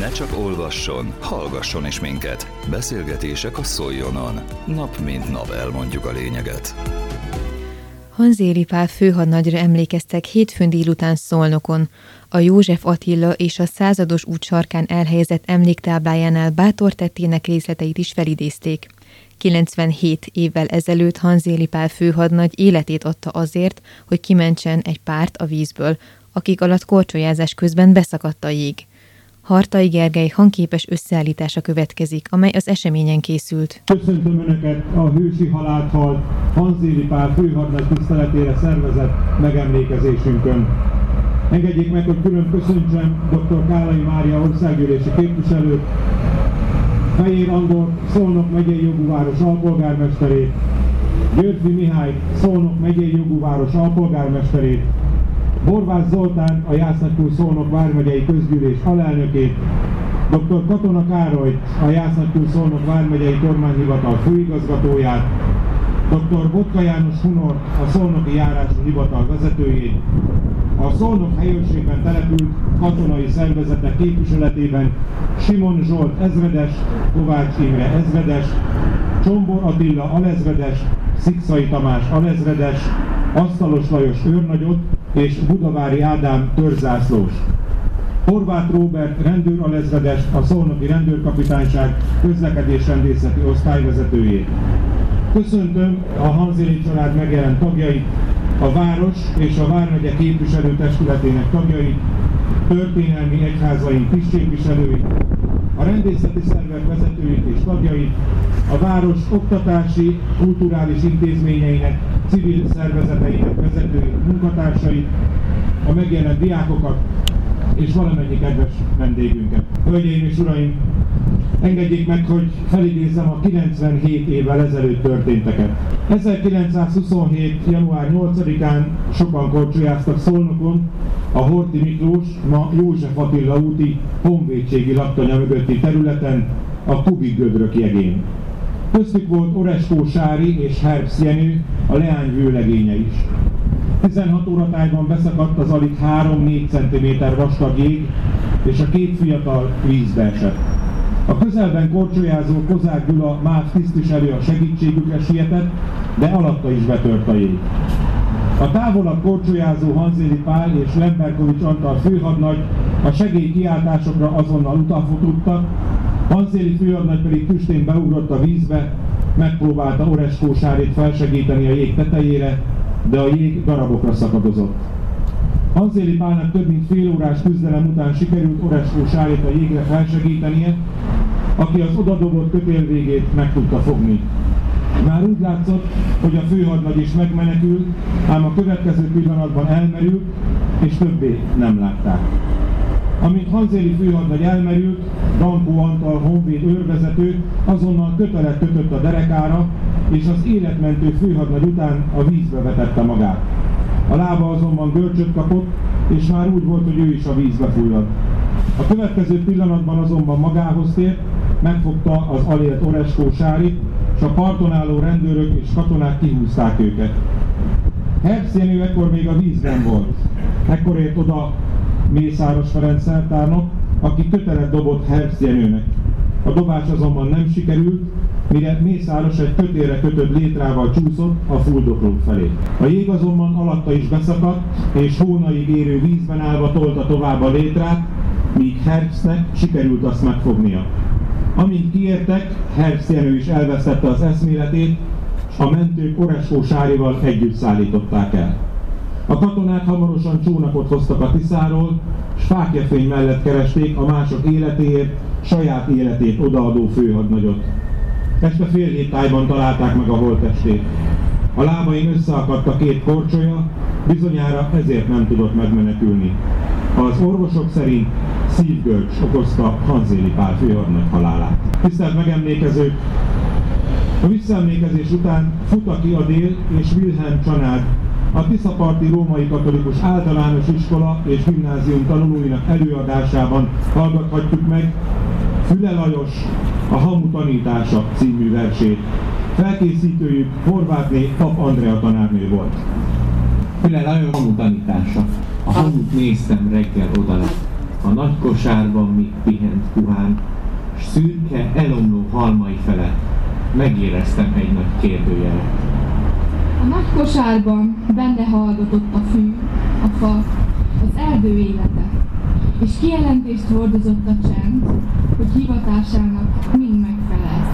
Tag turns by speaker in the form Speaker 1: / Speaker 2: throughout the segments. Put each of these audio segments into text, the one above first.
Speaker 1: Ne csak olvasson, hallgasson is minket. Beszélgetések a Szoljonon. Nap mint nap elmondjuk a lényeget.
Speaker 2: Hanzéri Pál főhadnagyra emlékeztek hétfőn délután Szolnokon. A József Attila és a százados út sarkán elhelyezett emléktáblájánál bátor tettének részleteit is felidézték. 97 évvel ezelőtt Hanzéli Pál főhadnagy életét adta azért, hogy kimentsen egy párt a vízből, akik alatt korcsolyázás közben beszakadt a jég. Hartai Gergely hangképes összeállítása következik, amely az eseményen készült.
Speaker 3: Köszöntöm Önöket a hősi halált halt Hanzéli Pál főhadnagy tiszteletére szervezett megemlékezésünkön. Engedjék meg, hogy külön köszöntsem dr. Kálai Mária országgyűlési képviselőt, Fehér Andor, Szolnok megyei jogúváros alpolgármesterét, Györfi Mihály, Szolnok megyei jogúváros alpolgármesterét, Borvász Zoltán, a Jásznatkúj Szolnok vármegyei közgyűlés alelnökét, dr. Katona Károly, a Jásznatkúj Szolnok vármegyei kormányhivatal főigazgatóját, dr. Botka János Hunor, a Szolnoki Járási Hivatal vezetőjét, a Szolnok helyőrségben települt katonai szervezetek képviseletében Simon Zsolt ezredes, Kovács Imre ezredes, Csombor Attila alezredes, Szikszai Tamás alezredes, Asztalos Lajos őrnagyot és Budavári Ádám törzászlós. Horváth Róbert rendőr alezredes, a Szolnoki Rendőrkapitányság közlekedésrendészeti osztályvezetőjét. Köszöntöm a Hanzéli család megjelent tagjait, a város és a vármegye képviselőtestületének tagjait, történelmi egyházaink tisztségviselőit, a rendészeti szervek vezetőit és tagjait, a város oktatási, kulturális intézményeinek, civil szervezeteinek vezetőit, munkatársait, a megjelent diákokat és valamennyi kedves vendégünket. Hölgyeim és uraim, engedjék meg, hogy felidézzem a 97 évvel ezelőtt történteket. 1927. január 8-án sokan korcsolyáztak Szolnokon, a Horti Miklós, ma József Attila úti honvédségi laktanya mögötti területen, a Kubik gödrök jegén. Köztük volt Oreskó Sári és Herbsz Jenő, a leány vőlegénye is. 16 óratájban beszakadt az alig 3-4 cm vastag jég, és a két fiatal vízbe esett. A közelben korcsolyázó Kozák Gyula MÁV tisztviselő a segítségükre sietett, de alatta is betört a jég. A távolabb korcsolyázó Hanzéli Pál és Lemberkovics Antal főhadnagy a segélykiáltásokra azonnal utafutottak, Hanzéli főhadnagy pedig tüstén beugrott a vízbe, megpróbálta Oreskó Sárét felsegíteni a jég tetejére, de a jég darabokra szakadozott. Hanzéli Pálnak több mint fél órás küzdelem után sikerült Oreskó Sárét a jégre felsegítenie, aki az odadobott kötél végét meg tudta fogni. Már úgy látszott, hogy a főhadnagy is megmenekült, ám a következő pillanatban elmerült, és többé nem látták. Amint Hanzéli főhadnagy elmerült, Dankó Antal honvéd őrvezető azonnal kötelet kötött a derekára, és az életmentő főhadnagy után a vízbe vetette magát. A lába azonban görcsöt kapott, és már úgy volt, hogy ő is a vízbe fulladt. A következő pillanatban azonban magához tért, megfogta az alélt Oreskó Sárit, és a parton álló rendőrök és katonák kihúzták őket. Herbsz Jenő ekkor még a vízben volt. Ekkor ért oda Mészáros Ferenc szertárnok, aki kötelet dobott Jenőnek. A dobás azonban nem sikerült, mire Mészáros egy kötélre kötött létrával csúszott a fuldokló felé. A jég azonban alatta is beszakadt, és hónaig érő vízben állva tolta tovább a létrát, míg Herbstnek sikerült azt megfognia. Amint kiértek, Herbst is elvesztette az eszméletét, a mentők Oreskó Sárival együtt szállították el. A katonák hamarosan csónakot hoztak a Tiszáról, fákjafény mellett keresték a mások életéért, saját életét odaadó főhadnagyot. Este fél hét tájban találták meg a holttestét. A lábain összeakadt a két korcsolya, bizonyára ezért nem tudott megmenekülni. Az orvosok szerint szívgörcs okozta Hanzéli Pál főhadnagy halálát. Tisztelt megemlékezők! A visszaemlékezés után Futaki Adél és Wilhelm Csanád a Tiszaparti Római Katolikus Általános Iskola és Gimnázium tanulóinak előadásában hallgathatjuk meg Füle Lajos a Hamu tanítása című versét. Felkészítőjük Horvátné Pap Andrea tanárnő volt.
Speaker 4: Füle Lajos Hamu tanítása. A hamut néztem reggel oda lett. A nagy kosárban még pihent puhán, s szürke, elomló halmai felett megéreztem egy nagy kérdőjelet.
Speaker 5: A nagy kosárban benne hallgatott a fű, a fa, az erdő élete, és kijelentést hordozott a csend, hogy hivatásának mind megfelelt.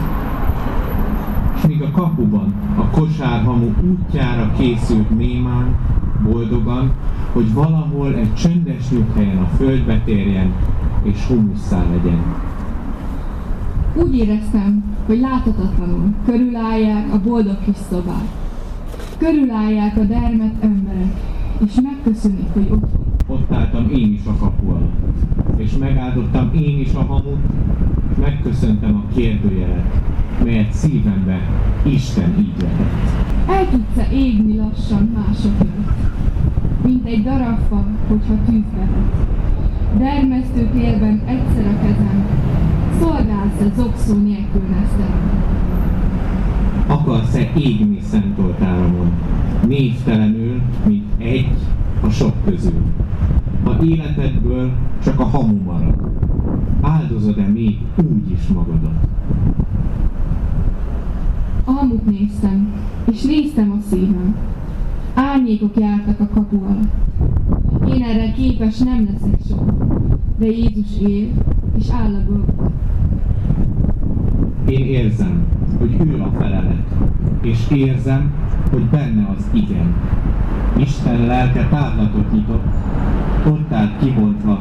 Speaker 4: És míg a kapuban a kosárhamu útjára készült némán, boldogan, hogy valahol egy csöndes nyughelyen a földbe térjen, és humusszá legyen.
Speaker 5: Úgy éreztem, hogy láthatatlanul körülállják a boldog kis szobát. Körülállják a dermet emberek, és megköszönik, hogy ott.
Speaker 4: Ott álltam én is a kapu alatt, és megáldottam én is a hamut, és megköszöntem a kérdőjelet, melyet szívembe Isten így vetett.
Speaker 5: El tudsz-e égni lassan másokért, mint egy darab fa, hogyha tűzbe. Dermesztő térben egyszer a kezem, szolgálsz-e zokszó nélkül nesztem.
Speaker 4: Akarsz-e égni szent oltáramon, névtelenül, mint egy a sok közül? Ha életedből csak a hamu marad, áldozod-e még úgy is magadat?
Speaker 5: A hamut néztem, és néztem a szívem. Árnyékok jártak a kapu alatt. Én erre képes nem leszek soha, de Jézus él, és áll a.
Speaker 4: Én érzem, hogy ő a felelet, és érzem, hogy benne az igen. Isten lelke távlatot nyitott, ott állt kibontva,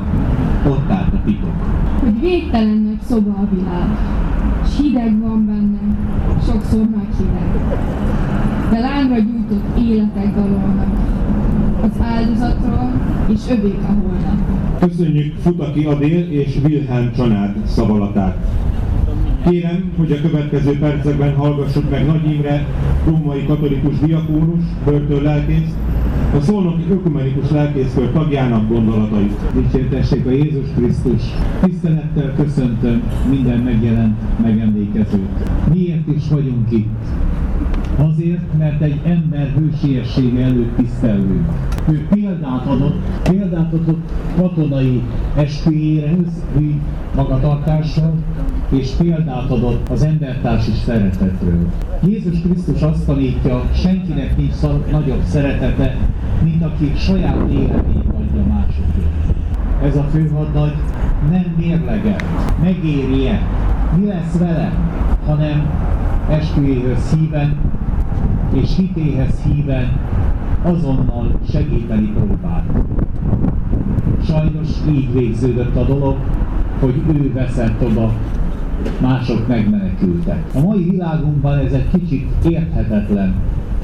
Speaker 4: ott állt a titok.
Speaker 5: Hogy végtelen nagy szoba a világ, s hideg van benne, sokszor nagy hideg. De lángra gyújtott életek dalolnak, az áldozatról, és övék a holnap.
Speaker 3: Köszönjük Futaki Adél és Wilhelm család szavalatát. Kérem, hogy a következő percekben hallgassuk meg Nagy Imre, római katolikus diakónus, börtön lelkész, a Szolnoki Ökumenikus Lelkészkör tagjának gondolatait.
Speaker 6: Dicsértessék a Jézus Krisztus! Tisztelettel köszöntöm minden megjelent megemlékezőt. Miért is vagyunk itt? Azért, mert egy ember hősiessége előtt tisztelünk. Ő példát adott, példát adott katonai esküjéhez, magatartással, és példát adott az embertársi szeretetről. Jézus Krisztus azt tanítja, senkinek nincs nagyobb szeretete, mint aki saját életét adja másokért. Ez a főhadnagy nem mérlegel, megéri-e, mi lesz velem, hanem esküjéhöz híven és hitéhez híven azonnal segíteni próbál. Sajnos így végződött a dolog, hogy ő veszett oda, mások megmenekültek. A mai világunkban ez egy kicsit érthetetlen,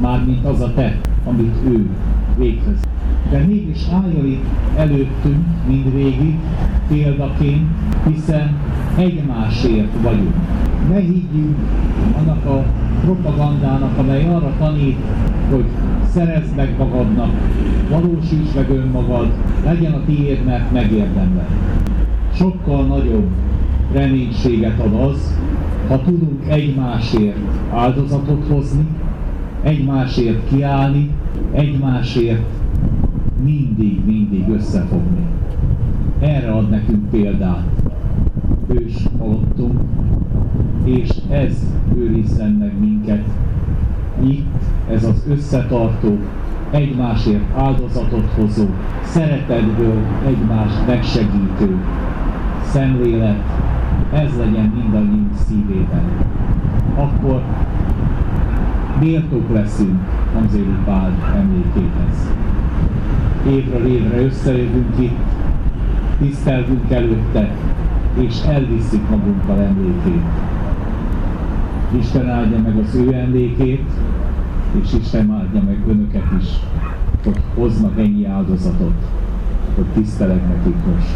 Speaker 6: mármint az a te, amit ő véghez. De mégis álljon itt előttünk mindvégig példaként, hiszen egymásért vagyunk. Ne higgyünk annak a propagandának, amely arra tanít, hogy szerezd meg magadnak, valósíts meg önmagad, legyen a tiéd, mert. Sokkal nagyobb reménységet ad az, ha tudunk egymásért áldozatot hozni, egymásért kiállni, egymásért mindig, mindig összefogni. Erre ad nekünk példát ős halottunk, és ez őrizzen meg minket. Itt ez az összetartó, egymásért áldozatot hozó, szeretetből egymást megsegítő szemlélet, ez legyen mindannyiunk szívében. Akkor méltók leszünk Hamzéli Pál emlékéhez. Évről évre összejövünk itt, tisztelünk előtte, és elviszik magunkkal emlékét. Isten áldja meg az ő emlékét, és Isten áldja meg önöket is, hogy hoznak ennyi áldozatot, hogy tisztelek nekik most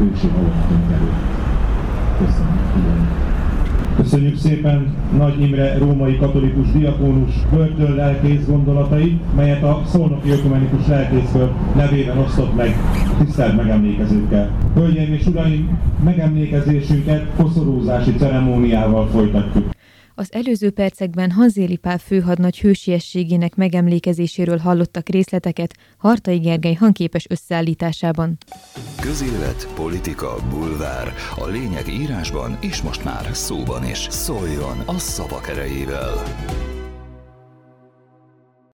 Speaker 6: ősi halottunk előtt.
Speaker 3: Köszönjük szépen Nagy Imre római katolikus diakónus börtön lelkész gondolatait, melyet a Szolnoki Ökumenikus Lelkészkör nevében osztott meg tisztelt megemlékezőkkel. Hölgyeim és uraim, megemlékezésünket koszorúzási ceremóniával folytatjuk.
Speaker 2: Az előző percekben Hanzéli Pál főhadnagy hősiességének megemlékezéséről hallottak részleteket Hartai Gergely hangképes összeállításában.
Speaker 1: Közélet, politika, bulvár. A lényeg írásban és most már szóban is. Szóljon a szavak erejével!